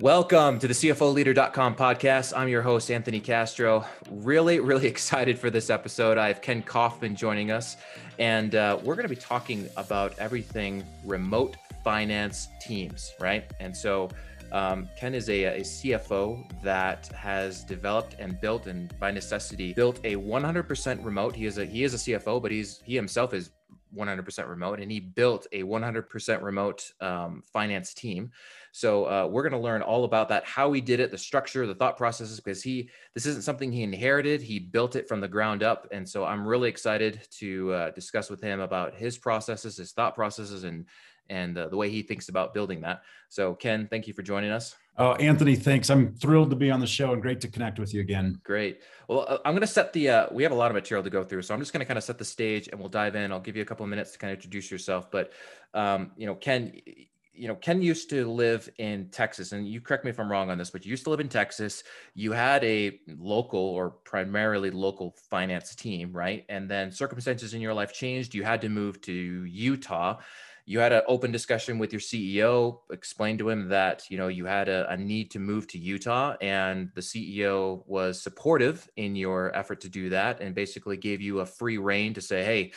Welcome to the CFOleader.com podcast. I'm your host, Anthony Castro. Really, really excited for this episode. I have Ken Kaufman joining us, and uh, we're going to be talking about everything remote finance teams, right? And so, um, Ken is a, a, CFO that has developed and built, and by necessity, built a 100% remote. He is a he is a CFO, but he's he himself is 100% remote, and he built a 100% remote um, finance team so uh, we're going to learn all about that, how he did it, the structure, the thought processes, because he this isn't something he inherited. He built it from the ground up, and so I'm really excited to uh, discuss with him about his processes, his thought processes, and and uh, the way he thinks about building that. So Ken, thank you for joining us. Oh, Anthony, thanks. I'm thrilled to be on the show and great to connect with you again. Great. Well, uh, I'm going to set the, uh, we have a lot of material to go through. So I'm just going to kind of set the stage and we'll dive in. I'll give you a couple of minutes to kind of introduce yourself. But, um, you know, Ken, you know, Ken used to live in Texas, and you correct me if I'm wrong on this, but you used to live in Texas. You had a local or primarily local finance team, right? And then circumstances in your life changed. You had to move to Utah. You had an open discussion with your CEO, explained to him that you know you had a, a need to move to Utah, and the CEO was supportive in your effort to do that, and basically gave you a free reign to say, "Hey,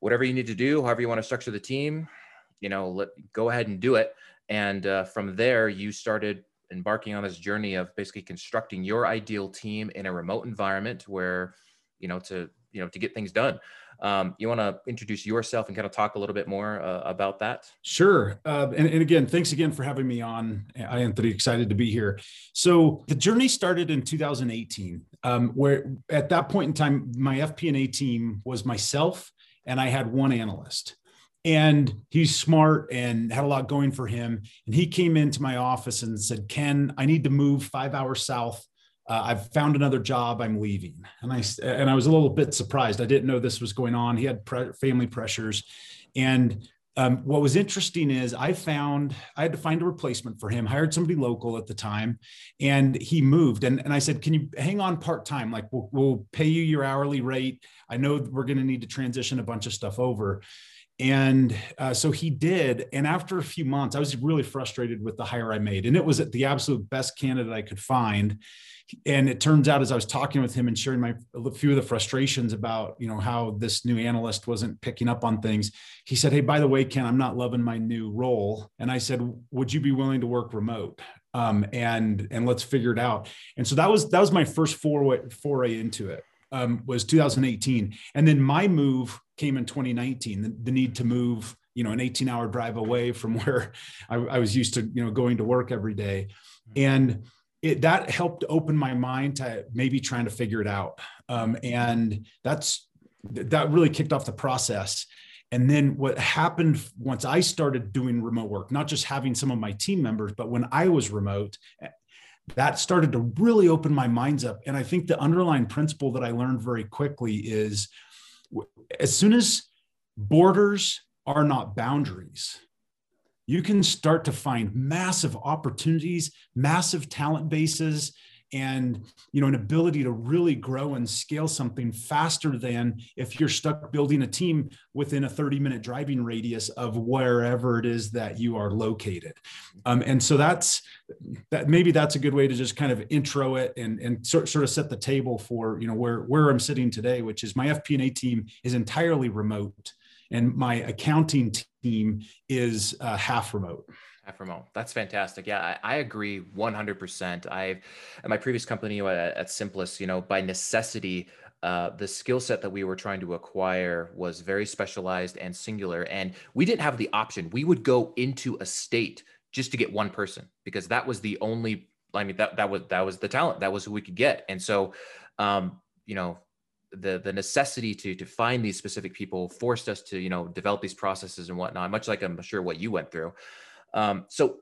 whatever you need to do, however you want to structure the team, you know, let go ahead and do it. And uh, from there, you started embarking on this journey of basically constructing your ideal team in a remote environment where, you know, to you know to get things done. Um, you want to introduce yourself and kind of talk a little bit more uh, about that? Sure. Uh, and, and, again, thanks again for having me on. I am pretty excited to be here. So the journey started in 2018, um, where at that point in time, my FP&A team was myself and I had one analyst and he's smart and had a lot going for him. And he came into my office and said, "Ken, I need to move five hours south. Uh, I've found another job. I'm leaving." And I and I was a little bit surprised. I didn't know this was going on. He had pre- family pressures, and um, what was interesting is I found I had to find a replacement for him. Hired somebody local at the time, and he moved. And, and I said, "Can you hang on part time? Like we'll, we'll pay you your hourly rate. I know we're going to need to transition a bunch of stuff over." And uh, so he did. And after a few months, I was really frustrated with the hire I made. And it was the absolute best candidate I could find. And it turns out, as I was talking with him and sharing my a few of the frustrations about, you know, how this new analyst wasn't picking up on things, he said, "Hey, by the way, Ken, I'm not loving my new role." And I said, "Would you be willing to work remote?" Um, and and let's figure it out. And so that was that was my first foray foray into it. Um, was 2018, and then my move came in 2019 the, the need to move you know an 18 hour drive away from where I, I, was used to you know going to work every day and it, that helped open my mind to maybe trying to figure it out. Um, and that's that really kicked off the process. And then what happened once i started doing remote work not just having some of my team members but when i was remote that started to really open my minds up. And i think the underlying principle that i learned very quickly is as soon as borders are not boundaries, you can start to find massive opportunities, massive talent bases, and you know an ability to really grow and scale something faster than if you're stuck building a team within a 30 minute driving radius of wherever it is that you are located. Um, and so that's that maybe that's a good way to just kind of intro it and and sort, sort of set the table for you know where where i'm sitting today which is my fp&a team is entirely remote and my accounting team is uh, half remote Half remote. That's fantastic. Yeah, I, I agree 100%. I've at my previous company at, at Simplus, you know, by necessity, uh, the skill set that we were trying to acquire was very specialized and singular. And we didn't have the option. We would go into a state just to get one person because that was the only, I mean, that, that was, that was the talent. That was who we could get. And so, um, you know, the the necessity to to find these specific people forced us to you know develop these processes and whatnot much like i'm sure what you went through um, so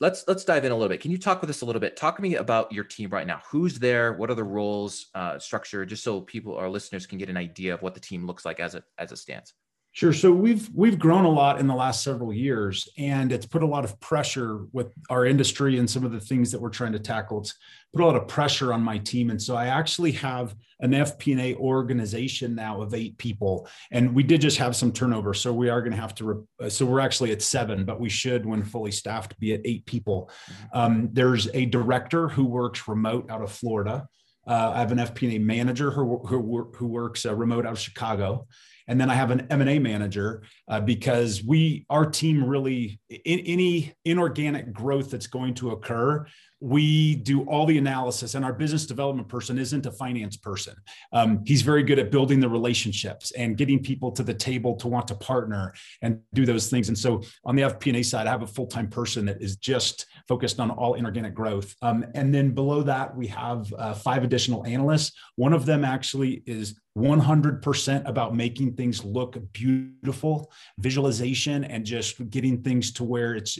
let's let's dive in a little bit. Can you talk with us a little bit? Talk to me about your team right now. Who's there? What are the roles, uh, structure, just so people, our listeners, can get an idea of what the team looks like as it as it stands. Sure. So we've we've grown a lot in the last several years, and it's put a lot of pressure with our industry and some of the things that we're trying to tackle. It's put a lot of pressure on my team, and so I actually have an FP&A organization now of eight people, and we did just have some turnover, so we are going to have to. Re- so we're actually at seven, but we should, when fully staffed, be at eight people. Mm-hmm. Um, there's a director who works remote out of Florida. Uh, I have an FP&A manager who, who, who works uh, remote out of Chicago and then I have an M&A manager uh, because we our team really in, any inorganic growth that's going to occur we do all the analysis and our business development person isn't a finance person. Um, he's very good at building the relationships and getting people to the table to want to partner and do those things. And so on the fp&a side i have a full-time person that is just focused on all inorganic growth. Um, and then below that we have uh, five additional analysts. One of them actually is 100% about making things look beautiful, visualization, and just getting things to where it's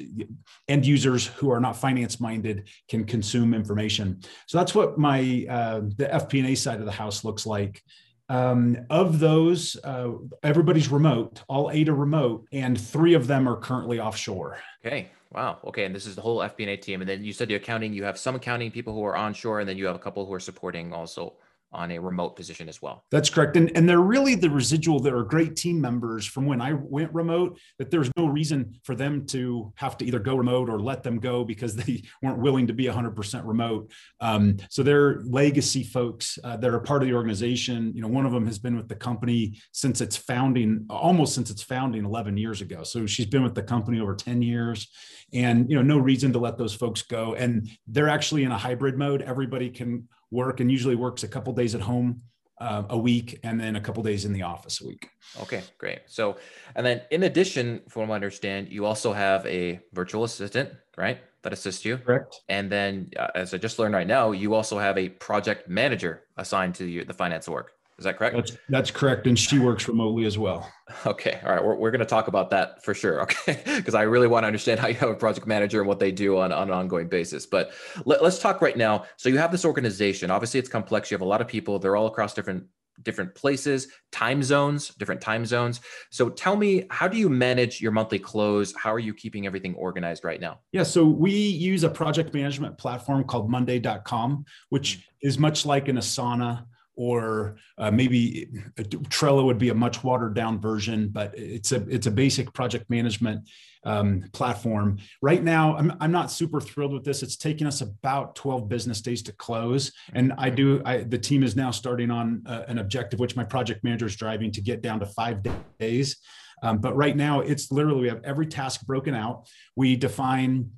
end users who are not finance minded can consume information. So that's what my uh, the FP&A side of the house looks like. Um, of those, uh, everybody's remote. All eight are remote, and three of them are currently offshore. Okay. Wow. Okay. And this is the whole FP&A team. And then you said the accounting. You have some accounting people who are onshore, and then you have a couple who are supporting also on a remote position as well. That's correct. And, and they're really the residual that are great team members from when I went remote, that there's no reason for them to have to either go remote or let them go because they weren't willing to be 100% remote. Um, so they're legacy folks uh, that are part of the organization. You know, one of them has been with the company since its founding, almost since its founding 11 years ago. So she's been with the company over 10 years and, you know, no reason to let those folks go. And they're actually in a hybrid mode. Everybody can work and usually works a couple days at home uh, a week and then a couple days in the office a week. Okay, great. So, and then in addition, from what I understand, you also have a virtual assistant, right? That assists you. Correct. And then, uh, as I just learned right now, you also have a project manager assigned to you, the finance work. Is that correct? That's that's correct, and she works remotely as well. Okay, all right, we're, we're going to talk about that for sure. Okay, because I really want to understand how you have a project manager and what they do on, on an ongoing basis. But let, let's talk right now. So you have this organization. Obviously, it's complex. You have a lot of people. They're all across different different places, time zones, different time zones. So tell me, how do you manage your monthly close? How are you keeping everything organized right now? Yeah, so we use a project management platform called Monday.com, which mm-hmm. is much like an Asana or uh, maybe Trello would be a much watered down version, but it's a it's a basic project management um, platform. Right now, I'm, I'm not super thrilled with this. It's taking us about 12 business days to close, and I do. I, the team is now starting on uh, an objective, which my project manager is driving to get down to five days. Um, but right now, it's literally we have every task broken out. We define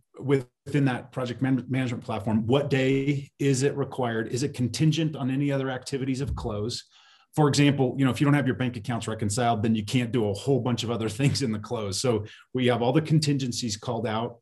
within that project man- management platform what day is it required? Is it contingent on any other activities of close? For example you know if you don't have your bank accounts reconciled then you can't do a whole bunch of other things in the close. So we have all the contingencies called out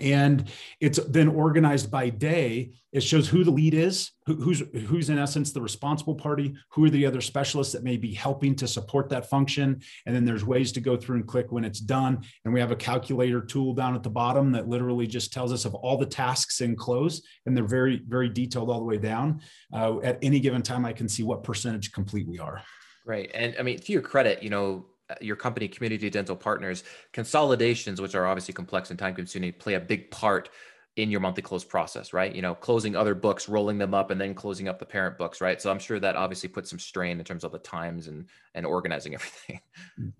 and it's then organized by day. It shows who the lead is who, who's who's in essence the responsible party who are the other specialists that may be helping to support that function. And then there's ways to go through and click when it's done. And we have a calculator tool down at the bottom that literally just tells us of all the tasks in close and they're very very detailed all the way down. Uh, at any given time i can see what percentage complete we are. Right. And i mean to your credit you know your company community dental partners consolidations which are obviously complex and time consuming play a big part in your monthly close process right? You know closing other books rolling them up and then closing up the parent books right? So i'm sure that obviously puts some strain in terms of the times and and organizing everything.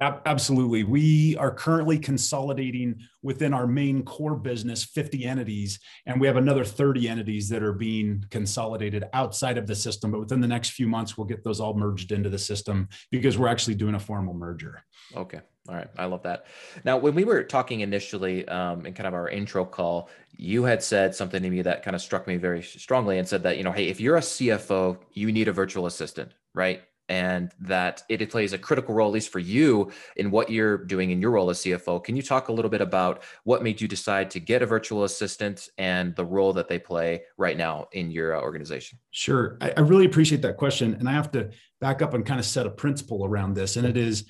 Absolutely. We are currently consolidating within our main core business 50 entities and we have another 30 entities that are being consolidated outside of the system. But within the next few months we'll get those all merged into the system because we're actually doing a formal merger. Okay all right, I love that. Now, when we were talking initially um, in kind of our intro call, you had said something to me that kind of struck me very strongly and said that, you know, hey, if you're a CFO, you need a virtual assistant, right? And that it plays a critical role, at least for you, in what you're doing in your role as CFO. Can you talk a little bit about what made you decide to get a virtual assistant and the role that they play right now in your uh, organization? Sure. I, I really appreciate that question. And I have to back up and kind of set a principle around this. And it is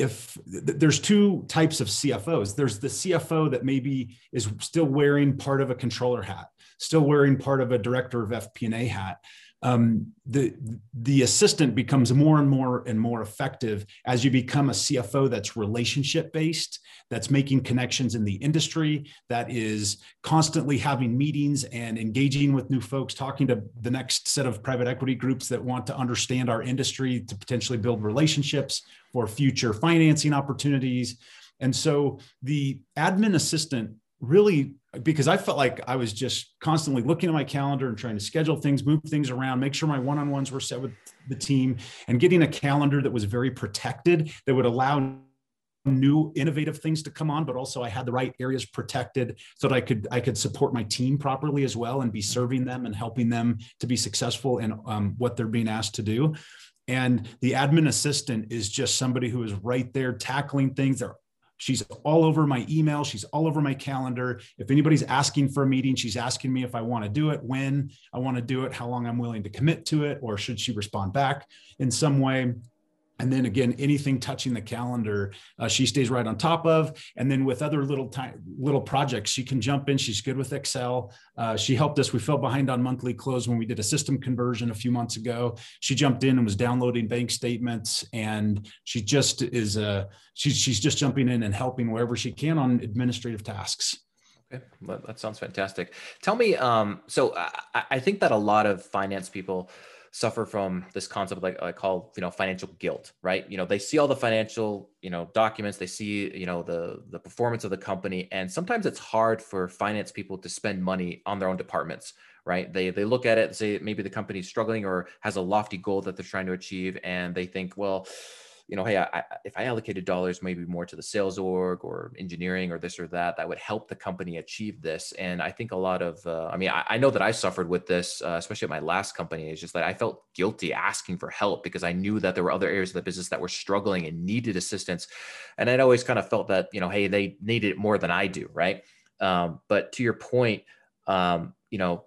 if there's two types of CFOs, there's the CFO that maybe is still wearing part of a controller hat, still wearing part of a director of FP&A hat. Um, the the assistant becomes more and more and more effective as you become a CFO that's relationship based, that's making connections in the industry, that is constantly having meetings and engaging with new folks, talking to the next set of private equity groups that want to understand our industry to potentially build relationships for future financing opportunities. And so the admin assistant really because I felt like I was just constantly looking at my calendar and trying to schedule things, move things around, make sure my one-on-ones were set with the team, and getting a calendar that was very protected that would allow new innovative things to come on but also i had the right areas protected so that i could i could support my team properly as well and be serving them and helping them to be successful in um, what they're being asked to do. And the admin assistant is just somebody who is right there tackling things. They're She's all over my email. She's all over my calendar. If anybody's asking for a meeting, she's asking me if I want to do it, when I want to do it, how long I'm willing to commit to it, or should she respond back in some way and then again anything touching the calendar uh, she stays right on top of. And then with other little time little projects she can jump in. She's good with excel. Uh, she helped us. We fell behind on monthly close when we did a system conversion a few months ago. She jumped in and was downloading bank statements. And she just is uh, she's, she's just jumping in and helping wherever she can on administrative tasks. Okay, that sounds fantastic. Tell me, um, so I, I think that a lot of finance people suffer from this concept like I call you know financial guilt, right? You know, they see all the financial you know documents, they see you know the the performance of the company, and sometimes it's hard for finance people to spend money on their own departments, right? They they look at it say maybe the company's struggling or has a lofty goal that they're trying to achieve, and they think, well you know, hey, I, if I allocated dollars maybe more to the sales org or engineering or this or that, that would help the company achieve this. And I think a lot of, uh, I mean, I, I, know that I suffered with this, uh, especially at my last company. It's just that I felt guilty asking for help because I knew that there were other areas of the business that were struggling and needed assistance. And I'd always kind of felt that, you know, hey, they needed it more than I do, right? Um, but to your point, um, you know,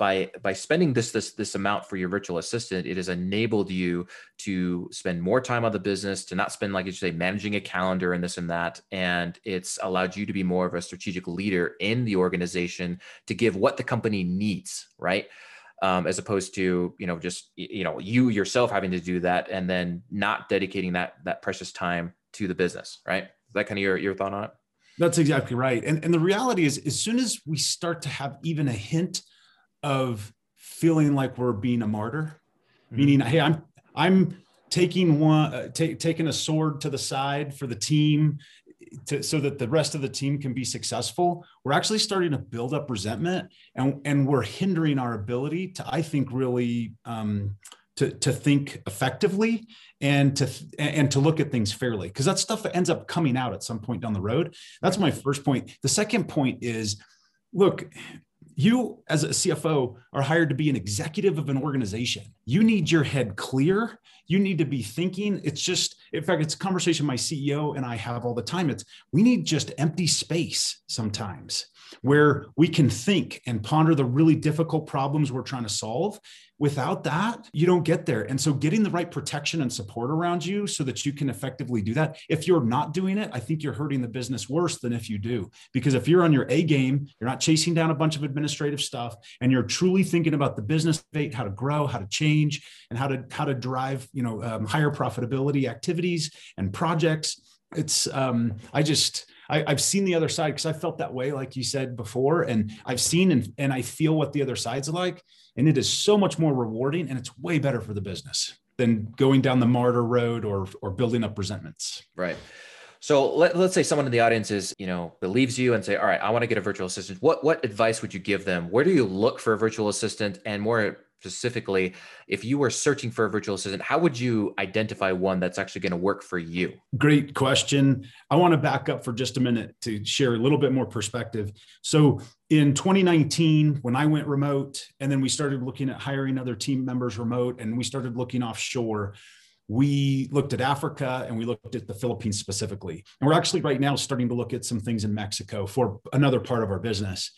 by by spending this this this amount for your virtual assistant it has enabled you to spend more time on the business to not spend like you say managing a calendar and this and that. And it's allowed you to be more of a strategic leader in the organization to give what the company needs right? Um, as opposed to you know just you know you yourself having to do that and then not dedicating that that precious time to the business right? Is that kind of your, your thought on it? That's exactly right. And, and the reality is as soon as we start to have even a hint of feeling like we're being a martyr, mm-hmm. meaning, hey, I'm I'm taking one uh, t- taking a sword to the side for the team to, so that the rest of the team can be successful. We're actually starting to build up resentment and and we're hindering our ability to i think really um, to, to think effectively and to and to look at things fairly. Because that stuff ends up coming out at some point down the road. That's my first point. The second point is look you as a CFO are hired to be an executive of an organization. You need your head clear. You need to be thinking. It's just, in fact, it's a conversation my CEO and I have all the time. It's we need just empty space sometimes where we can think and ponder the really difficult problems we're trying to solve. Without that, you don't get there. And so, getting the right protection and support around you so that you can effectively do that. If you're not doing it, I think you're hurting the business worse than if you do. Because if you're on your A game, you're not chasing down a bunch of administrative stuff, and you're truly thinking about the business fate, how to grow, how to change, and how to how to drive you know um, higher profitability activities and projects. It's um, I just I, have seen the other side because I felt that way, like you said before, and I've seen and, and I feel what the other side's like, and it is so much more rewarding, and it's way better for the business than going down the martyr road or or building up resentments. Right. So let, let's say someone in the audience is, you know, believes you and say, all right, I want to get a virtual assistant. What what advice would you give them? Where do you look for a virtual assistant? And more specifically, if you were searching for a virtual assistant, how would you identify one that's actually going to work for you? Great question. I want to back up for just a minute to share a little bit more perspective. So, in 2019, when I went remote, and then we started looking at hiring other team members remote, and we started looking offshore, we looked at Africa and we looked at the Philippines specifically. And we're actually right now starting to look at some things in Mexico for another part of our business.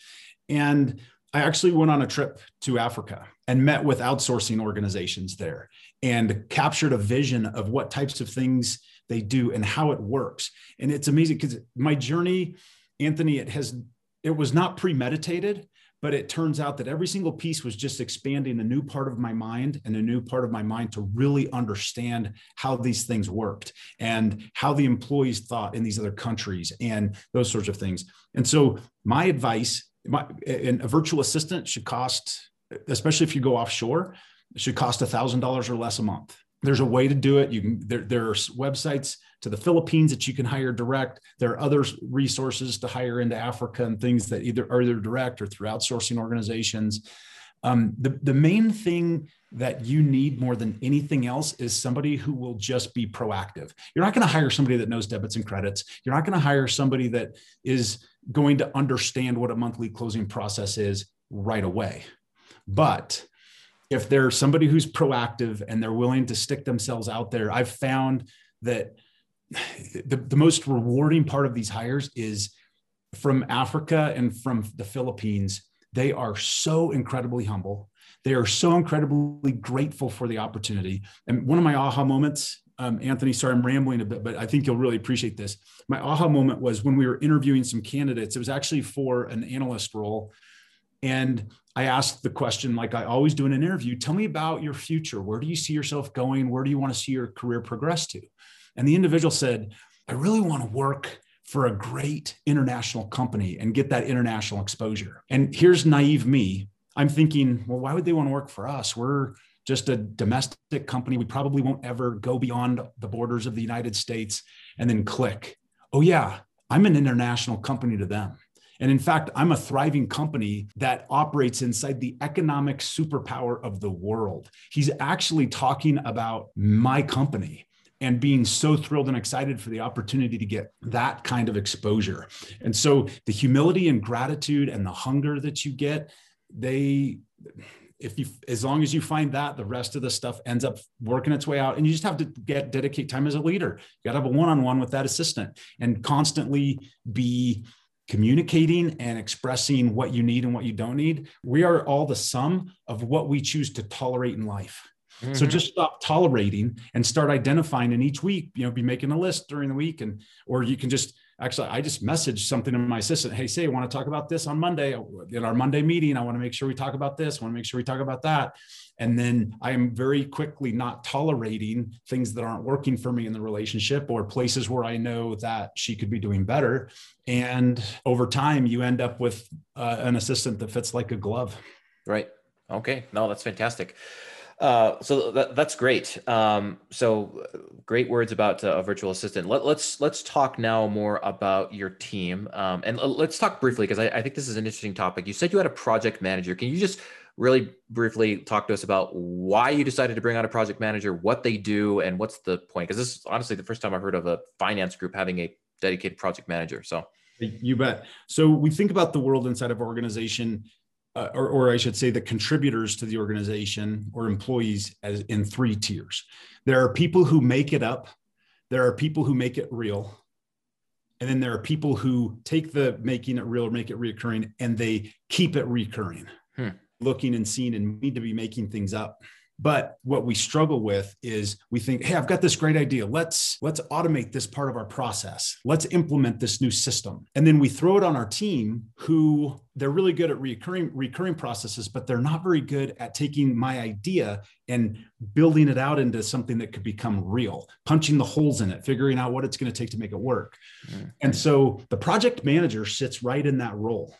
And I actually went on a trip to Africa and met with outsourcing organizations there and captured a vision of what types of things they do and how it works. And it's amazing because my journey, Anthony, it has it was not premeditated, but it turns out that every single piece was just expanding a new part of my mind and a new part of my mind to really understand how these things worked and how the employees thought in these other countries and those sorts of things. And so, my advice my, a virtual assistant should cost, especially if you go offshore, it should cost $1,000 or less a month. There's a way to do it. You can, there, there are websites to the Philippines that you can hire direct. There are other resources to hire into Africa and things that either are either direct or through outsourcing organizations. Um, the, the main thing that you need more than anything else is somebody who will just be proactive. You're not going to hire somebody that knows debits and credits. You're not going to hire somebody that is going to understand what a monthly closing process is right away. But if they're somebody who's proactive and they're willing to stick themselves out there, I've found that the, the most rewarding part of these hires is from Africa and from the Philippines. They are so incredibly humble. They are so incredibly grateful for the opportunity. And one of my aha moments, um, Anthony, sorry, I'm rambling a bit, but I think you'll really appreciate this. My aha moment was when we were interviewing some candidates. It was actually for an analyst role. And I asked the question, like I always do in an interview tell me about your future. Where do you see yourself going? Where do you want to see your career progress to? And the individual said, I really want to work for a great international company and get that international exposure. And here's naive me. I'm thinking, well, why would they want to work for us? We're just a domestic company. We probably won't ever go beyond the borders of the United States and then click. Oh, yeah, I'm an international company to them. And in fact, I'm a thriving company that operates inside the economic superpower of the world. He's actually talking about my company and being so thrilled and excited for the opportunity to get that kind of exposure. And so the humility and gratitude and the hunger that you get, they if you as long as you find that the rest of the stuff ends up working its way out and you just have to get dedicate time as a leader you got to have a one-on-one with that assistant and constantly be communicating and expressing what you need and what you don't need we are all the sum of what we choose to tolerate in life Mm-hmm. So just stop tolerating and start identifying. And each week, you know, be making a list during the week, and or you can just actually, I just message something to my assistant. Hey, say, I want to talk about this on Monday in our Monday meeting. I want to make sure we talk about this. I want to make sure we talk about that. And then I am very quickly not tolerating things that aren't working for me in the relationship or places where I know that she could be doing better. And over time, you end up with uh, an assistant that fits like a glove. Right. Okay. No, that's fantastic. Uh, so that, that's great. Um, so great words about uh, a virtual assistant. Let, us let's, let's talk now more about your team, um, and let's talk briefly because I, I, think this is an interesting topic. You said you had a project manager. Can you just really briefly talk to us about why you decided to bring on a project manager, what they do, and what's the point? Because this is honestly the first time I've heard of a finance group having a dedicated project manager. So you bet. So we think about the world inside of organization uh, or, or, I should say, the contributors to the organization or employees as in three tiers. There are people who make it up, there are people who make it real, and then there are people who take the making it real or make it reoccurring and they keep it recurring, hmm. looking and seeing and need to be making things up. But what we struggle with is we think, hey, I've got this great idea. Let's let's automate this part of our process. Let's implement this new system. And then we throw it on our team who they're really good at recurring recurring processes, but they're not very good at taking my idea and building it out into something that could become real, punching the holes in it, figuring out what it's going to take to make it work. Mm-hmm. And so the project manager sits right in that role.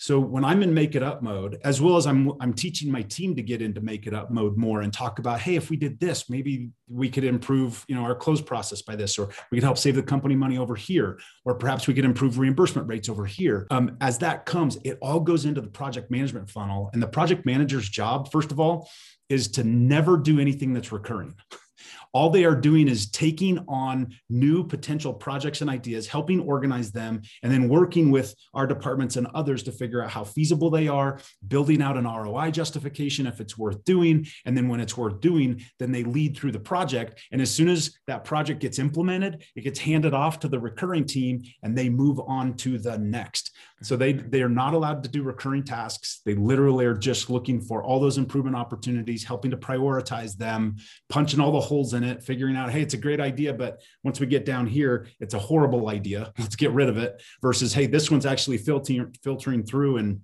So when I'm in make it up mode, as well as I'm I'm teaching my team to get into make it up mode more and talk about, hey, if we did this, maybe we could improve, you know, our close process by this, or we could help save the company money over here, or perhaps we could improve reimbursement rates over here. Um, as that comes, it all goes into the project management funnel, and the project manager's job, first of all, is to never do anything that's recurring. All they are doing is taking on new potential projects and ideas, helping organize them, and then working with our departments and others to figure out how feasible they are, building out an ROI justification if it's worth doing. And then when it's worth doing, then they lead through the project. And as soon as that project gets implemented, it gets handed off to the recurring team and they move on to the next. So they they are not allowed to do recurring tasks. They literally are just looking for all those improvement opportunities, helping to prioritize them, punching all the holes in it, figuring out, hey, it's a great idea, but once we get down here, it's a horrible idea. Let's get rid of it. Versus, hey, this one's actually filtering filtering through and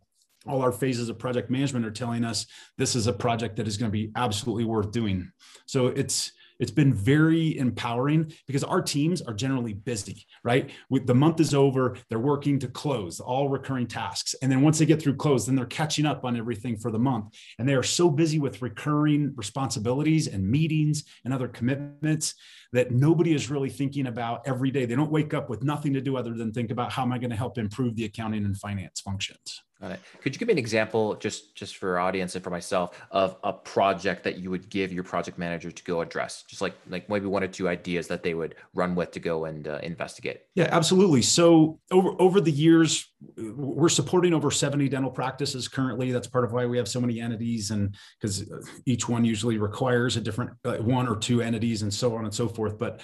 all our phases of project management are telling us this is a project that is going to be absolutely worth doing. So it's it's been very empowering because our teams are generally busy, right? With the month is over, they're working to close all recurring tasks. And then once they get through close, then they're catching up on everything for the month. And they are so busy with recurring responsibilities and meetings and other commitments that nobody is really thinking about every day. They don't wake up with nothing to do other than think about how am I going to help improve the accounting and finance functions. It. Could you give me an example, just just for our audience and for myself, of a project that you would give your project manager to go address? Just like like maybe one or two ideas that they would run with to go and uh, investigate. Yeah, absolutely. So over over the years, we're supporting over seventy dental practices currently. That's part of why we have so many entities, and because each one usually requires a different uh, one or two entities, and so on and so forth. But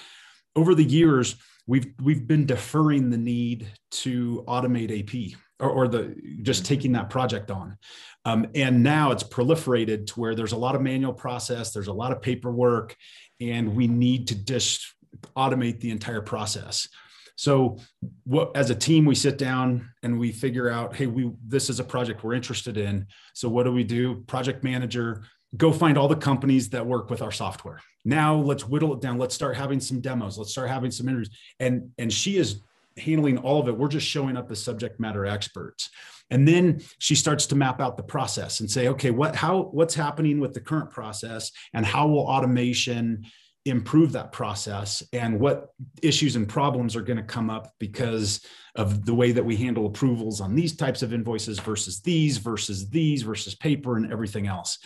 over the years, we've we've been deferring the need to automate AP or, or the just mm-hmm. taking that project on. Um, and now it's proliferated to where there's a lot of manual process, there's a lot of paperwork, and we need to just automate the entire process. So, what as a team we sit down and we figure out, hey, we this is a project we're interested in. So, what do we do? Project manager, go find all the companies that work with our software. Now, let's whittle it down. Let's start having some demos. Let's start having some interviews. And and she is handling all of it. We're just showing up as subject matter experts. And then she starts to map out the process and say, okay, what how what's happening with the current process and how will automation improve that process and what issues and problems are going to come up because of the way that we handle approvals on these types of invoices versus these versus these versus paper and everything else.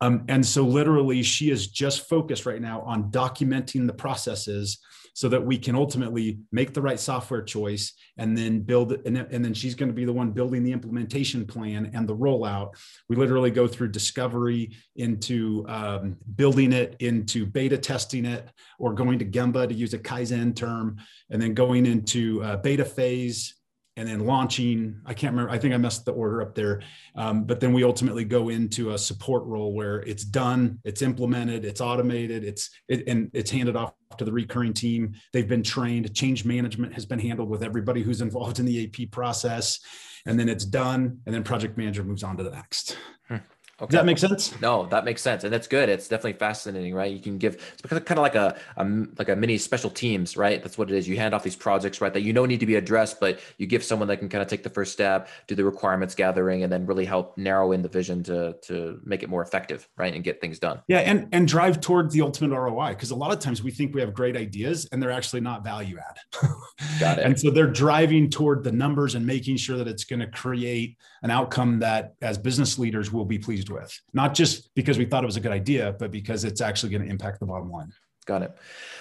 Um, and so literally she is just focused right now on documenting the processes so that we can ultimately make the right software choice and then build. And, and then she's going to be the one building the implementation plan and the rollout. We literally go through discovery into um, building it, into beta testing it, or going to Gemba to use a Kaizen term, and then going into uh, beta phase and then launching i can't remember i think i messed the order up there. Um, but then we ultimately go into a support role where it's done it's implemented it's automated it's it, and it's handed off to the recurring team. They've been trained change management has been handled with everybody who's involved in the ap process and then it's done and then project manager moves on to the next. Hmm. Okay. Does that make sense? No, that makes sense, and that's good. It's definitely fascinating, right? You can give it's kind of like a, a like a mini special teams, right? That's what it is. You hand off these projects, right, that you know need to be addressed, but you give someone that can kind of take the first step, do the requirements gathering, and then really help narrow in the vision to to make it more effective, right, and get things done. Yeah, and and drive towards the ultimate ROI because a lot of times we think we have great ideas and they're actually not value add. Got it. and so they're driving toward the numbers and making sure that it's going to create an outcome that, as business leaders, will be pleased with, not just because we thought it was a good idea, but because it's actually going to impact the bottom line. Got it.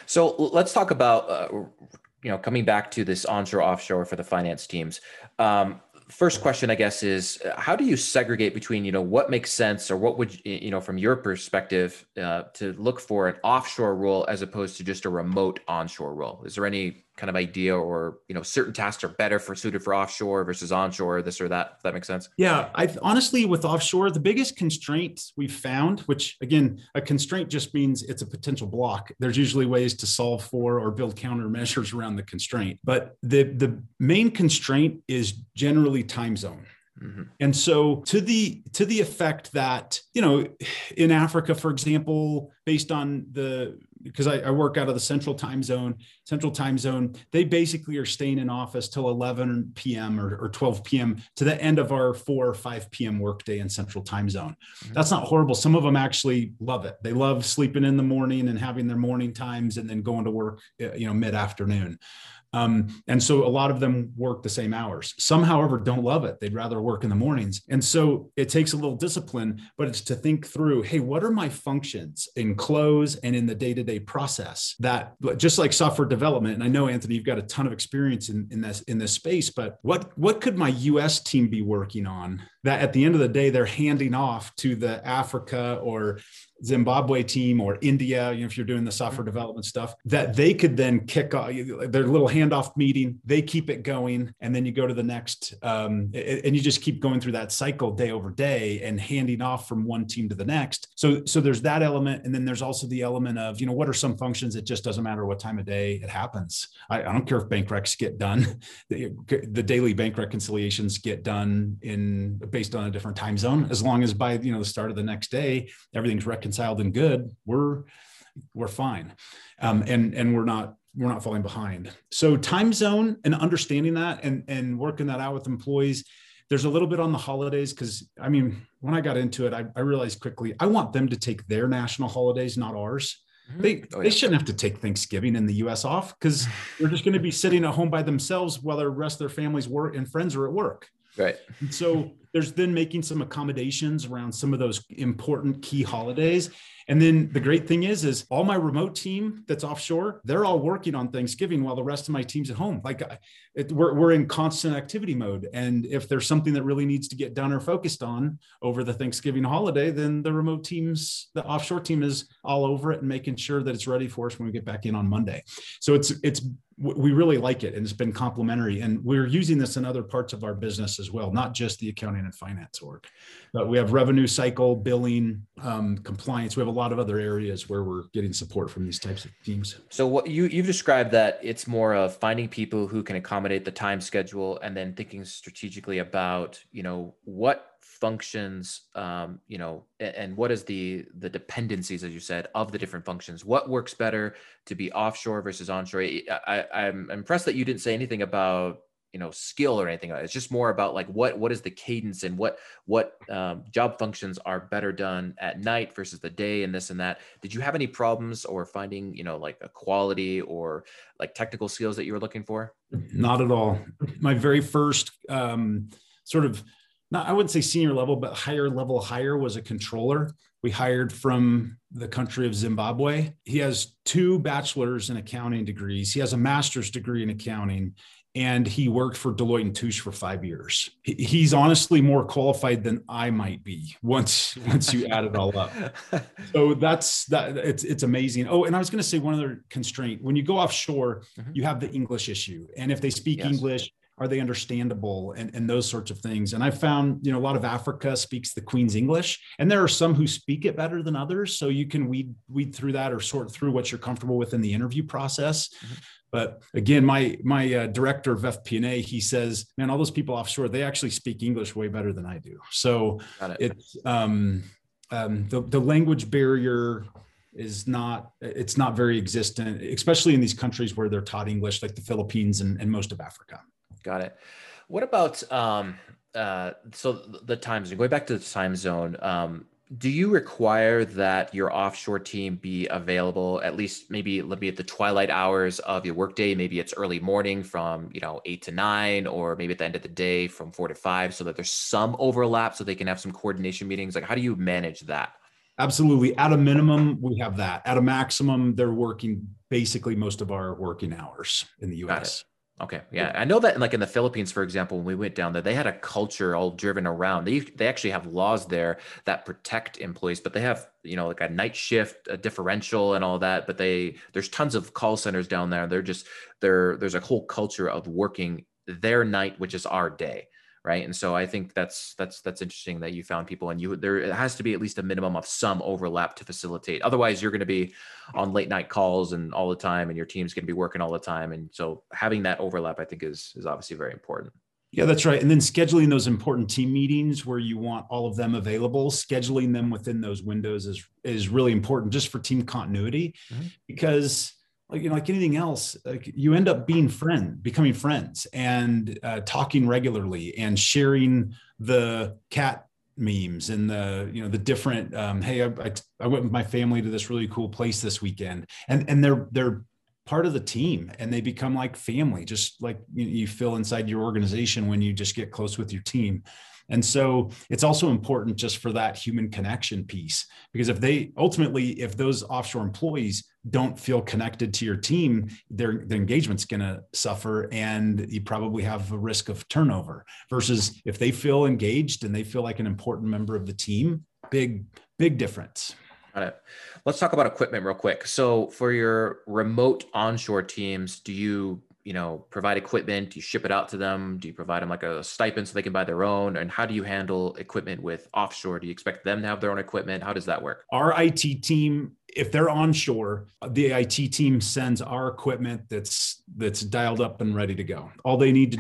So let's talk about, uh, you know, coming back to this onshore offshore for the finance teams. Um, first question, I guess, is uh, how do you segregate between, you know, what makes sense or what would, you know, from your perspective, uh, to look for an offshore role as opposed to just a remote onshore role? Is there any kind of idea or you know certain tasks are better for suited for offshore versus onshore this or that if that makes sense? Yeah i honestly with offshore the biggest constraint we've found which again a constraint just means it's a potential block. There's usually ways to solve for or build countermeasures around the constraint. But the the main constraint is generally time zone. Mm-hmm. And so to the to the effect that you know in Africa for example based on the because I, I, work out of the central time zone central time zone they basically are staying in office till 11 p.m or, or 12 p.m to the end of our 4 or 5 p.m workday in central time zone. Mm-hmm. that's not horrible. Some of them actually love it. They love sleeping in the morning and having their morning times and then going to work uh, you know mid-afternoon um, and so a lot of them work the same hours. Some, however, don't love it. They'd rather work in the mornings. And so it takes a little discipline, but it's to think through hey, what are my functions in close and in the day to day process that just like software development? And I know, Anthony, you've got a ton of experience in, in this in this space, but what what could my US team be working on that at the end of the day they're handing off to the Africa or Zimbabwe team or India, you know, if you're doing the software mm-hmm. development stuff, that they could then kick off their little handoff meeting, they keep it going, and then you go to the next, um, and you just keep going through that cycle day over day and handing off from one team to the next. So, so there's that element, and then there's also the element of, you know, what are some functions? It just doesn't matter what time of day it happens. I, I don't care if bank recs get done, the, the daily bank reconciliations get done in based on a different time zone. As long as by you know the start of the next day everything's reconciled and good, we're we're fine, um, and and we're not we're not falling behind. So time zone and understanding that and and working that out with employees. There's a little bit on the holidays because I mean, when I got into it, I, I realized quickly I want them to take their national holidays, not ours. Mm-hmm. They oh, they shouldn't have to take Thanksgiving in the U.S. off because they're just going to be sitting at home by themselves while the rest of their families work and friends are at work. Right. And so there's then making some accommodations around some of those important key holidays. And then the great thing is, is all my remote team that's offshore, they're all working on Thanksgiving while the rest of my team's at home. Like uh, it, we're, we're in constant activity mode. And if there's something that really needs to get done or focused on over the Thanksgiving holiday, then the remote teams, the offshore team is all over it and making sure that it's ready for us when we get back in on Monday. So it's, it's we really like it and it's been complimentary and we're using this in other parts of our business as well not just the accounting finance org. But we have revenue cycle billing um, compliance. We have a lot of other areas where we're getting support from these types of teams. So what you you've described that it's more of finding people who can accommodate the time schedule and then thinking strategically about you know what functions um, you know and, what is the the dependencies as you said of the different functions. What works better to be offshore versus onshore? I, i'm impressed that you didn't say anything about you know skill or anything it's just more about like what what is the cadence and what what um, job functions are better done at night versus the day and this and that did you have any problems or finding you know like a quality or like technical skills that you were looking for not at all my very first um, sort of not I wouldn't say senior level, but higher level hire was a controller. We hired from the country of Zimbabwe. He has two bachelor's in accounting degrees. He has a master's degree in accounting, and he worked for Deloitte and Touche for five years. He's honestly more qualified than I might be once once you add it all up. So that's that. It's it's amazing. Oh, and I was going to say one other constraint: when you go offshore, mm-hmm. you have the English issue, and if they speak yes. English are they understandable? And, and those sorts of things. And i found you know a lot of africa speaks the queen's english and there are some who speak it better than others. So you can weed weed through that or sort through what you're comfortable with in the interview process. Mm-hmm. but again my my uh, director of fp&a he says man all those people offshore they actually speak english way better than i do. So it. it's um, um, the, the language barrier is not it's not very existent especially in these countries where they're taught english like the philippines and, and most of africa Got it. What about um, uh, so the time zone? Going back to the time zone, um, do you require that your offshore team be available at least maybe let me at the twilight hours of your workday? Maybe it's early morning from you know eight to nine, or maybe at the end of the day from four to five, so that there's some overlap, so they can have some coordination meetings. Like, how do you manage that? Absolutely. At a minimum, we have that. At a maximum, they're working basically most of our working hours in the US. Okay, yeah, I know that. Like in the Philippines, for example, when we went down there, they had a culture all driven around. They they actually have laws there that protect employees, but they have you know like a night shift, a differential, and all that. But they there's tons of call centers down there. They're just there. There's a whole culture of working their night, which is our day right? And so i think that's that's that's interesting that you found people and you there has to be at least a minimum of some overlap to facilitate. Otherwise you're going to be on late night calls and all the time and your team's going to be working all the time. And so having that overlap i think is is obviously very important. Yeah, that's right. And then scheduling those important team meetings where you want all of them available, scheduling them within those windows is is really important just for team continuity. Mm-hmm. because like you know like anything else like you end up being friend becoming friends and uh, talking regularly and sharing the cat memes and the you know the different um, hey I, I, I went with my family to this really cool place this weekend. And and they're they're part of the team and they become like family just like you, you feel inside your organization when you just get close with your team. And so it's also important just for that human connection piece, because if they ultimately, if those offshore employees don't feel connected to your team, their, their engagement's going to suffer and you probably have a risk of turnover versus if they feel engaged and they feel like an important member of the team, big, big difference. Got it. Let's talk about equipment real quick. So for your remote onshore teams, do you you know provide equipment? Do you ship it out to them? Do you provide them like a stipend so they can buy their own? And how do you handle equipment with offshore? Do you expect them to have their own equipment? How does that work? Our it team if they're onshore the it team sends our equipment that's that's dialed up and ready to go. All they need to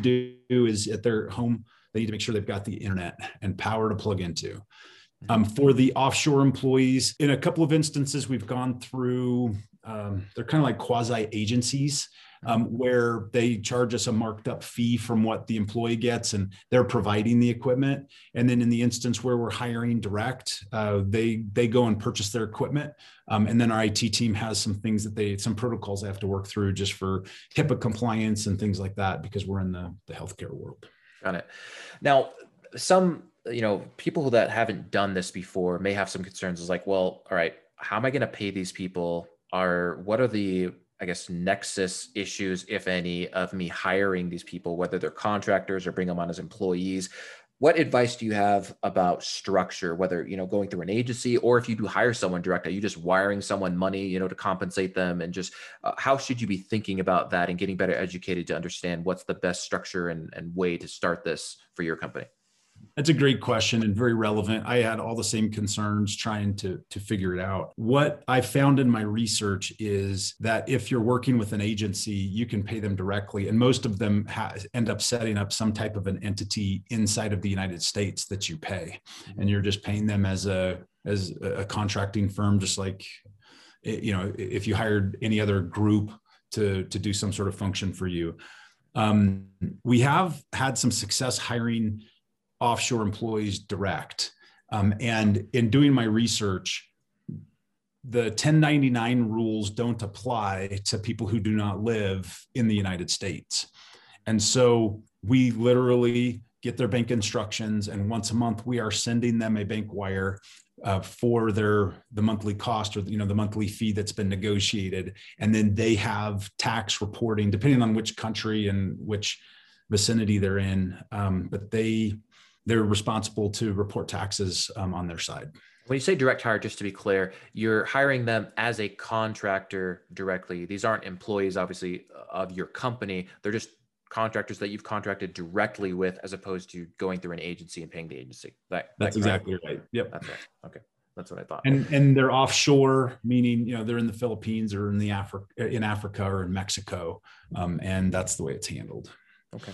do is at their home they need to make sure they've got the internet and power to plug into. Um, for the offshore employees, in a couple of instances, we've gone through, um, they're kind of like quasi agencies um, where they charge us a marked up fee from what the employee gets and they're providing the equipment. And then in the instance where we're hiring direct, uh, they, they go and purchase their equipment. Um, and then our IT team has some things that they, some protocols they have to work through just for HIPAA compliance and things like that because we're in the, the healthcare world. Got it. Now, some you know people that haven't done this before may have some concerns is like well all right how am i going to pay these people are what are the I guess, nexus issues, if any, of me hiring these people, whether they're contractors or bring them on as employees. What advice do you have about structure, whether you know going through an agency or if you do hire someone direct? Are you just wiring someone money, you know, to compensate them, and just uh, how should you be thinking about that and getting better educated to understand what's the best structure and, and way to start this for your company? That's a great question and very relevant. I had all the same concerns trying to, to figure it out. What I found in my research is that if you're working with an agency, you can pay them directly. And most of them ha- end up setting up some type of an entity inside of the United States that you pay. And you're just paying them as a as a contracting firm, just like you know, if you hired any other group to, to do some sort of function for you. Um, we have had some success hiring offshore employees direct. Um, and in doing my research, the 1099 rules don't apply to people who do not live in the United States. And so we literally get their bank instructions, and once a month we are sending them a bank wire uh, for their the monthly cost or you know the monthly fee that's been negotiated, and then they have tax reporting depending on which country and which vicinity they're in. Um, but they they're responsible to report taxes um, on their side. When you say direct hire, just to be clear, you're hiring them as a contractor directly. These aren't employees, obviously, of your company. They're just contractors that you've contracted directly with, as opposed to going through an agency and paying the agency. That, that's exactly right. Yep, that's right. Okay, that's what I thought. And and they're offshore, meaning you know they're in the Philippines or in the Africa, in Africa or in Mexico, um, and that's the way it's handled. Okay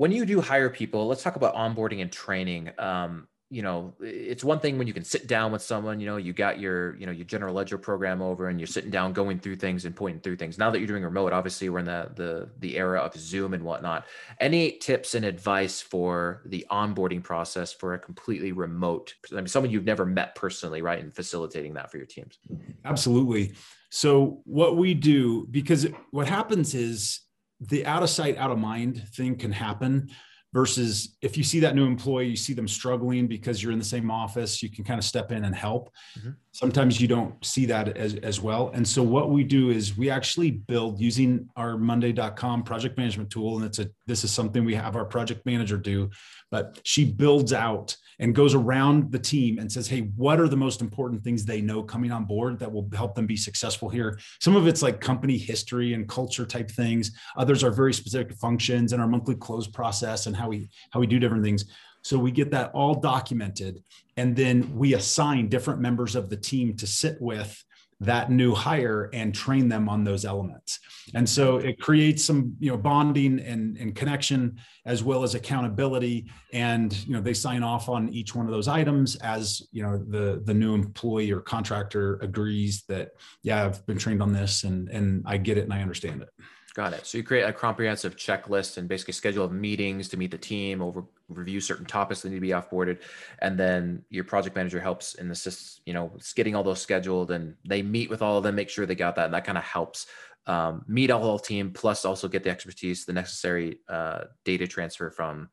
when you do hire people, let's talk about onboarding and training. Um, you know, it's one thing when you can sit down with someone, you know, you got your, you know, your general ledger program over and you're sitting down going through things and pointing through things. Now that you're doing remote, obviously we're in the the the era of Zoom and whatnot. Any tips and advice for the onboarding process for a completely remote, I mean, someone you've never met personally, right? And facilitating that for your teams. Absolutely. So what we do, because what happens is the out of sight, out of mind thing can happen versus if you see that new employee, you see them struggling because you're in the same office, you can kind of step in and help. Mm-hmm. Sometimes you don't see that as, as well. And so what we do is we actually build using our monday.com project management tool. And it's a, this is something we have our project manager do, but she builds out and goes around the team and says, Hey, what are the most important things they know coming on board that will help them be successful here? Some of it's like company history and culture type things. Others are very specific functions and our monthly close process and how we how we do different things. So we get that all documented, and then we assign different members of the team to sit with that new hire and train them on those elements. And so it creates some, you know, bonding and, and connection as well as accountability. And, you know, they sign off on each one of those items as, you know, the, the new employee or contractor agrees that, yeah, I've been trained on this and, and I get it and I understand it. Got it. So you create a comprehensive checklist and basically schedule of meetings to meet the team, over review certain topics that need to be offboarded, and then your project manager helps and assists, you know, getting all those scheduled, and they meet with all of them, make sure they got that, and that kind of helps um, meet all the team, plus also get the expertise, the necessary uh, data transfer from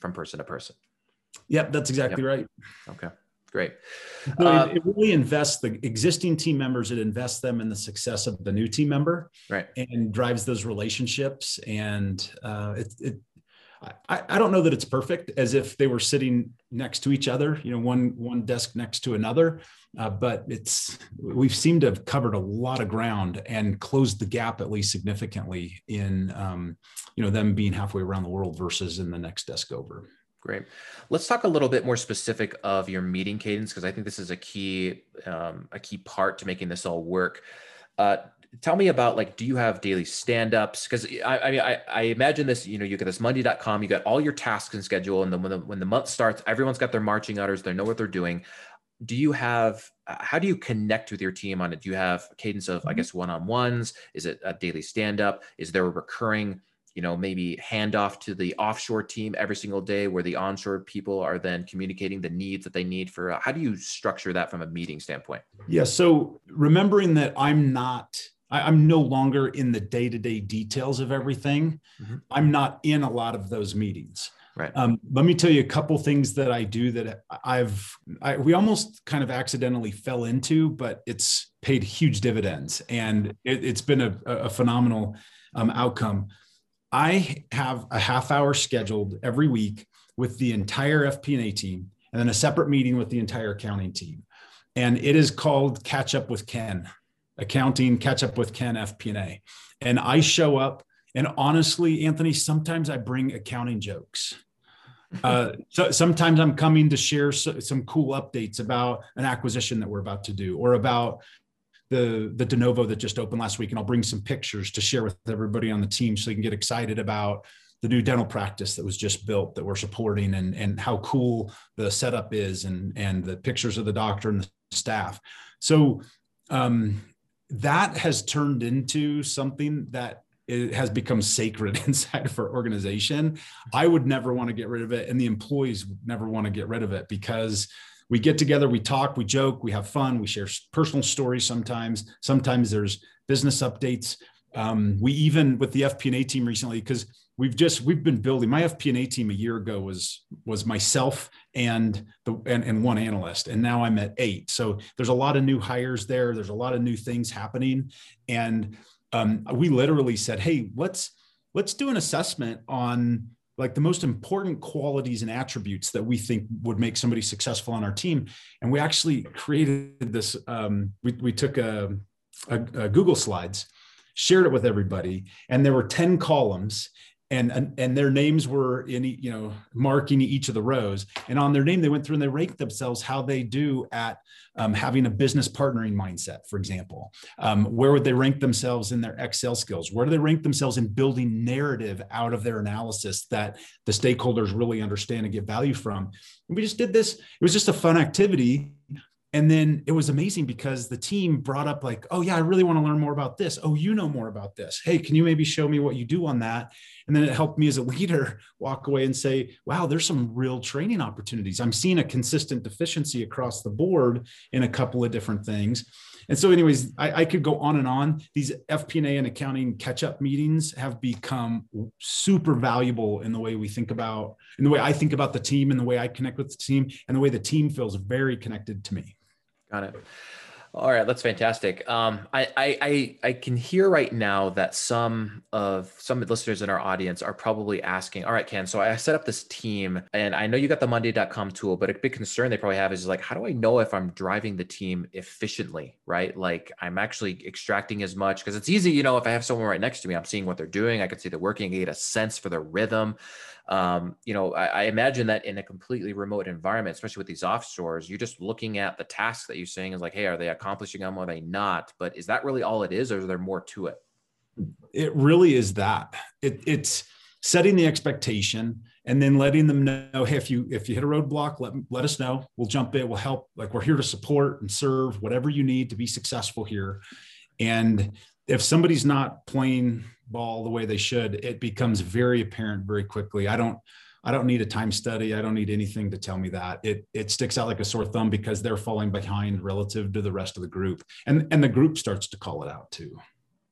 from person to person. Yep, that's exactly yep. right. Okay. Great. Uh, it, it, really invests the existing team members. It invests them in the success of the new team member, right? And drives those relationships. And uh, it, it I, I don't know that it's perfect, as if they were sitting next to each other, you know, one one desk next to another. Uh, but it's we've seemed to have covered a lot of ground and closed the gap at least significantly in um, you know them being halfway around the world versus in the next desk over. Great. Let's talk a little bit more specific of your meeting cadence because I think this is a key um, a key part to making this all work. Uh, tell me about like do you have daily stand-ups because I, I mean I, I imagine this you know you get this monday.com you got all your tasks and schedule and then when the, when the month starts everyone's got their marching orders they know what they're doing do you have how do you connect with your team on it do you have a cadence of i mm-hmm. guess one-on-ones is it a daily stand-up is there a recurring you know maybe hand off to the offshore team every single day where the onshore people are then communicating the needs that they need for how do you structure that from a meeting standpoint yeah so remembering that i'm not I, am no longer in the day-to-day details of everything. Mm-hmm. I'm not in a lot of those meetings. Right. Um, let me tell you a couple things that I do that I've I, we almost kind of accidentally fell into, but it's paid huge dividends, and it, has been a, a phenomenal um, outcome. I have a half hour scheduled every week with the entire FP&A team, and then a separate meeting with the entire accounting team, and it is called Catch Up with Ken accounting, catch up with Ken FP&A. And I show up and honestly, Anthony, sometimes I bring accounting jokes. Uh, so sometimes I'm coming to share so, some cool updates about an acquisition that we're about to do or about the the de novo that just opened last week and I'll bring some pictures to share with everybody on the team so they can get excited about the new dental practice that was just built that we're supporting and and how cool the setup is and and the pictures of the doctor and the staff. So um, that has turned into something that it has become sacred inside of our organization. I would never want to get rid of it, and the employees never want to get rid of it because we get together, we talk, we joke, we have fun, we share personal stories sometimes. Sometimes there's business updates. Um, we even with the FP&A team recently because we've just we've been building my FP&A team a year ago was was myself and the and, and one analyst and now I'm at eight so there's a lot of new hires there there's a lot of new things happening and um, we literally said hey let's let's do an assessment on like the most important qualities and attributes that we think would make somebody successful on our team. And we actually created this um, we, we took a, a, a google slides shared it with everybody and there were 10 columns and, and and their names were in you know marking each of the rows. And on their name they went through and they ranked themselves how they do at um, having a business partnering mindset for example. Um, where would they rank themselves in their excel skills? Where do they rank themselves in building narrative out of their analysis that the stakeholders really understand and get value from? And we just did this it was just a fun activity and then it was amazing because the team brought up like oh yeah i really want to learn more about this. Oh you know more about this. Hey can you maybe show me what you do on that? And then it helped me as a leader walk away and say wow there's some real training opportunities. I'm seeing a consistent deficiency across the board in a couple of different things. And so anyways i, I could go on and on. These fp&a and accounting catch-up meetings have become super valuable in the way we think about in the way i think about the team and the way i connect with the team and the way the team feels very connected to me Got it. All right, that's fantastic. Um, I, I I can hear right now that some of some listeners in our audience are probably asking, all right, Ken, so I set up this team and I know you got the Monday.com tool, but a big concern they probably have is like, how do I know if I'm driving the team efficiently, right? Like I'm actually extracting as much because it's easy, you know, if I have someone right next to me, I'm seeing what they're doing, I can see they're working, I get a sense for their rhythm um, you know, I, I, imagine that in a completely remote environment, especially with these offshores, you're just looking at the tasks that you're seeing is like, hey, are they accomplishing them? Are they not? But is that really all it is, or is there more to it? It really is that. It, it's setting the expectation and then letting them know, hey, if you if you hit a roadblock, let let us know. We'll jump in. We'll help. Like we're here to support and serve whatever you need to be successful here. And if somebody's not playing ball the way they should, it becomes very apparent very quickly. I don't I don't need a time study. I don't need anything to tell me that. It it sticks out like a sore thumb because they're falling behind relative to the rest of the group. And and the group starts to call it out too.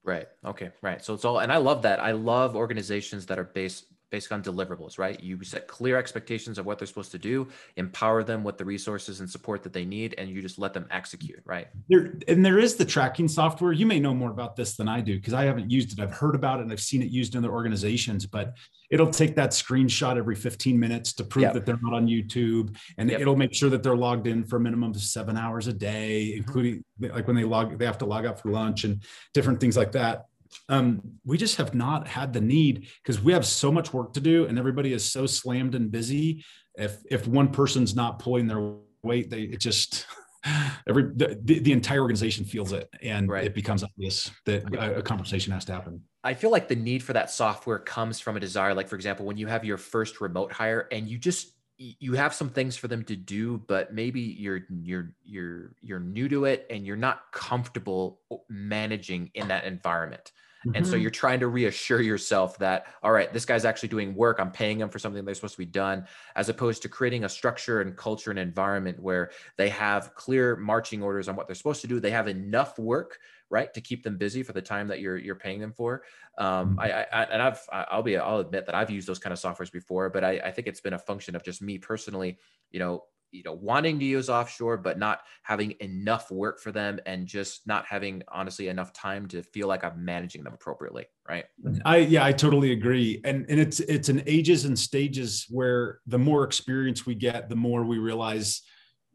Right. Okay. Right. So it's all and I love that. I love organizations that are based based on deliverables, right? You set clear expectations of what they're supposed to do, empower them with the resources and support that they need, and you just let them execute, right? There and there is the tracking software. You may know more about this than I do because I haven't used it. I've heard about it and I've seen it used in other organizations, but it'll take that screenshot every 15 minutes to prove yep. that they're not on YouTube, and yep. it'll make sure that they're logged in for a minimum of seven hours a day, mm-hmm. including like when they log, they have to log out for lunch and different things like that um, we just have not had the need because we have so much work to do and everybody is so slammed and busy. If if one person's not pulling their weight, they it just every the, the entire organization feels it and Right. it becomes obvious that a, a conversation has to happen I feel like the need for that software comes from a desire. Like, for example, when you have your first remote hire and you just you have some things for them to do, but maybe you're you're you're you're new to it and you're not comfortable managing in that environment. And so Mhm. you're trying to reassure yourself that, all right, this guy's actually doing work. I'm paying them for something they're supposed to be done, as opposed to creating a structure and culture and environment where they have clear marching orders on what they're supposed to do. They have enough work, right, to keep them busy for the time that you're you're paying them for. Um, Mhm. I, I and I've I'll be I'll admit that I've used those kind of softwares before, but I, I think it's been a function of just me personally, you know, you know, wanting to use offshore, but not having enough work for them and just not having honestly enough time to feel like I'm managing them appropriately. Right. I yeah, I totally agree. And and it's it's an ages and stages where the more experience we get, the more we realize,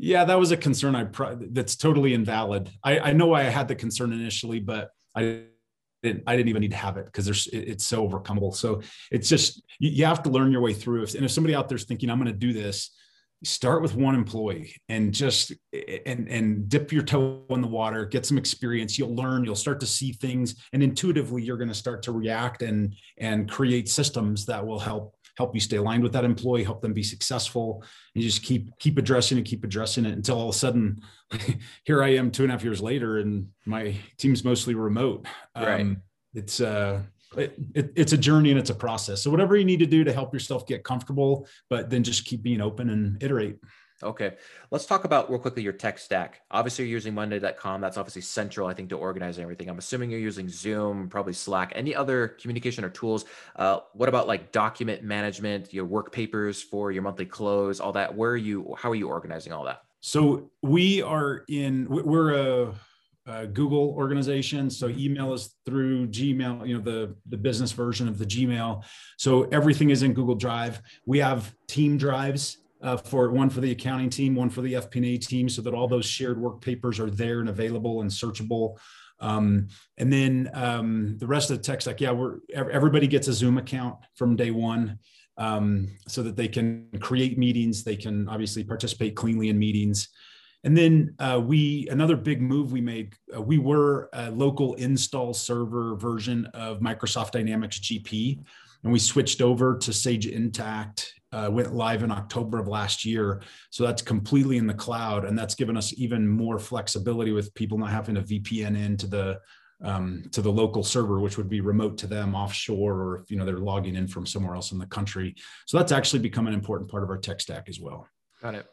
yeah, that was a concern I pro- that's totally invalid. I I know I had the concern initially, but I didn't I didn't even need to have it because there's it- it's so overcomable. So it's just you, you have to learn your way through. If, and if somebody out there's thinking I'm going to do this, start with one employee and just and and dip your toe in the water get some experience you'll learn you'll start to see things and intuitively you're going to start to react and and create systems that will help help you stay aligned with that employee help them be successful and you just keep keep addressing it keep addressing it until all of a sudden here i am two and a half years later and my team's mostly remote. Right. um, it's uh it, it, it's a journey and it's a process. So whatever you need to do to help yourself get comfortable but then just keep being open and iterate Okay. Let's talk about real quickly your tech stack. Obviously, you're using Monday.com. That's obviously central, I think, to organizing everything. I'm assuming you're using Zoom, probably Slack. Any other communication or tools? Uh, what about like document management, your work papers for your monthly close, all that? Where are you? How are you organizing all that? So we are in, we- we're a, a Google organization. So email is through Gmail, you know, the, the business version of the Gmail. So everything is in Google Drive. We have team drives uh, for one for the accounting team, one for the FP&A team, so that all those shared work papers are there and available and searchable. Um, and then um, the rest of the tech stack, yeah, we're everybody gets a Zoom account from day one um, so that they can create meetings. They can obviously participate cleanly in meetings. And then uh, we, another big move we made, uh, we were a local install server version of Microsoft Dynamics GP, and we switched over to Sage Intacct. Uh, went live in October of last year, so that's completely in the cloud, and that's given us even more flexibility with people not having to VPN into the um, to the local server, which would be remote to them offshore, or if you know they're logging in from somewhere else in the country. So that's actually become an important part of our tech stack as well. Got it.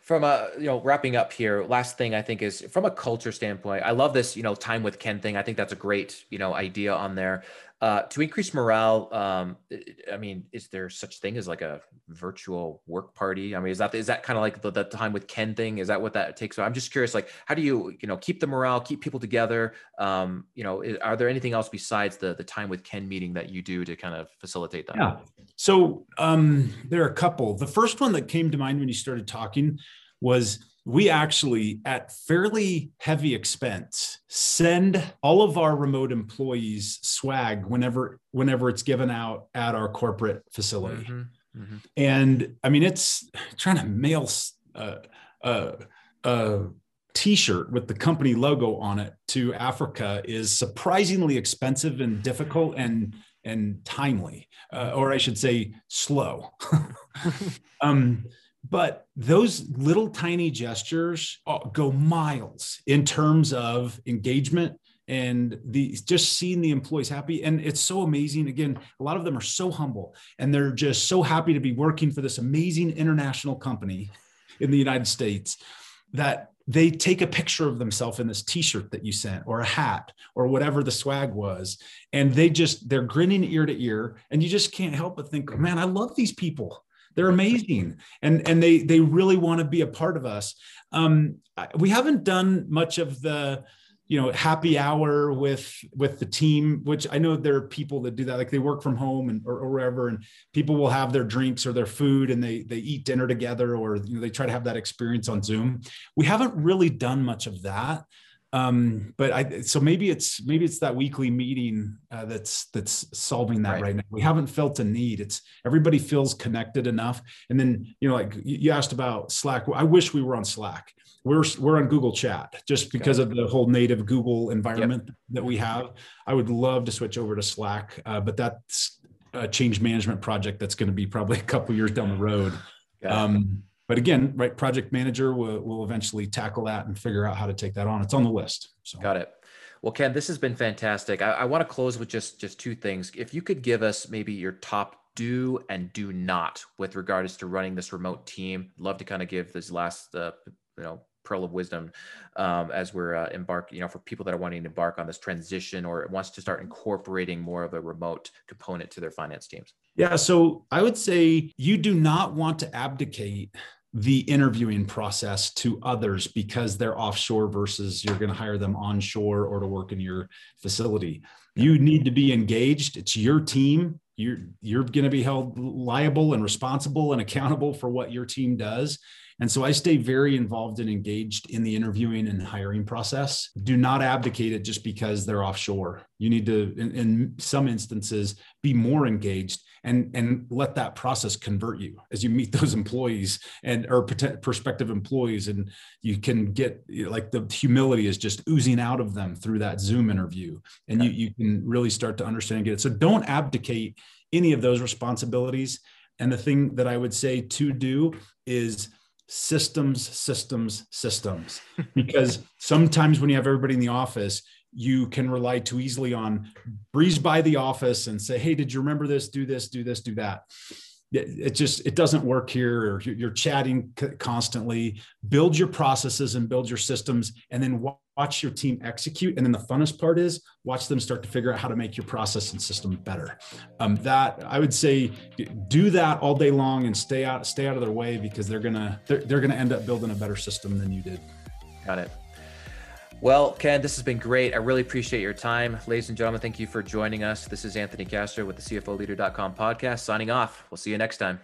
From a you know wrapping up here, last thing I think is from a culture standpoint. I love this you know time with Ken thing. I think that's a great you know idea on there. Uh, to increase morale, um, I mean, is there such thing as like a virtual work party? I mean, is that is that kind of like the, the time with Ken thing? Is that what that takes? So I'm just curious, like, how do you you know keep the morale, keep people together? Um, you know, are there anything else besides the the time with Ken meeting that you do to kind of facilitate that? Yeah. So um, there are a couple. The first one that came to mind when you started talking was we actually, at fairly heavy expense, send all of our remote employees swag whenever whenever it's given out at our corporate facility. Mhm, mhm. And I mean, it's trying to mail a, a, a t-shirt with the company logo on it to Africa is surprisingly expensive and difficult and and timely, uh, or I should say, slow. um, but those little tiny gestures uh, go miles in terms of engagement and the just seeing the employees happy. And it's so amazing. Again a lot of them are so humble and they're just so happy to be working for this amazing international company in the united states that they take a picture of themselves in this t-shirt that you sent or a hat or whatever the swag was. And they just they're grinning ear to ear and you just can't help but think man i love these people they're amazing. And and they they really want to be a part of us. Um, we haven't done much of the you know happy hour with with the team which i know there are people that do that. Like they work from home and or, or wherever and people will have their drinks or their food and they they eat dinner together or you know they try to have that experience on zoom. We haven't really done much of that Um, but I so maybe it's maybe it's that weekly meeting uh, that's that's solving that right. right. now. We haven't felt a need. It's everybody feels connected enough. And then you know, like you asked about Slack. I wish we were on Slack. We're we're on Google Chat just because okay. of the whole native Google environment yep. that we have. I would love to switch over to Slack, uh, but that's a change management project that's going to be probably a couple years down the road. Um, but again, right, project manager will, will eventually tackle that and figure out how to take that on. It's on the list. So. Got it. Well, Ken, this has been fantastic. I, I want to close with just just two things. If you could give us maybe your top do and do not with regards to running this remote team, love to kind of give this last uh, you know pearl of wisdom um, as we're uh, embark you know for people that are wanting to embark on this transition or wants to start incorporating more of a remote component to their finance teams yeah so i would say you do not want to abdicate the interviewing process to others because they're offshore versus you're going to hire them onshore or to work in your facility. You need to be engaged. It's your team. You're you're going to be held liable and responsible and accountable for what your team does. And so I stay very involved and engaged in the interviewing and hiring process. Do not abdicate it just because they're offshore. You need to, in, in, some instances, be more engaged and, and let that process convert you as you meet those employees and or prospective employees. And you can get like the humility is just oozing out of them through that Zoom interview. And you, you can really start to understand and get it. So don't abdicate any of those responsibilities. And the thing that I would say to do is systems, systems, systems. because sometimes when you have everybody in the office, you can rely too easily on breeze by the office and say, Hey, did you remember this? Do this, do this, do that. It just it doesn't work here or you're chatting constantly build your processes and build your systems and then watch your team execute. And then the funnest part is watch them start to figure out how to make your process and system better. Um, that I would say do that all day long and stay out, stay out of their way because they're gonna they're, they're gonna end up building a better system than you did. Got it. Well, Ken, this has been great. I really appreciate your time. Ladies and gentlemen, thank you for joining us. This is Anthony Castro with the CFOleader.com podcast signing off. We'll see you next time.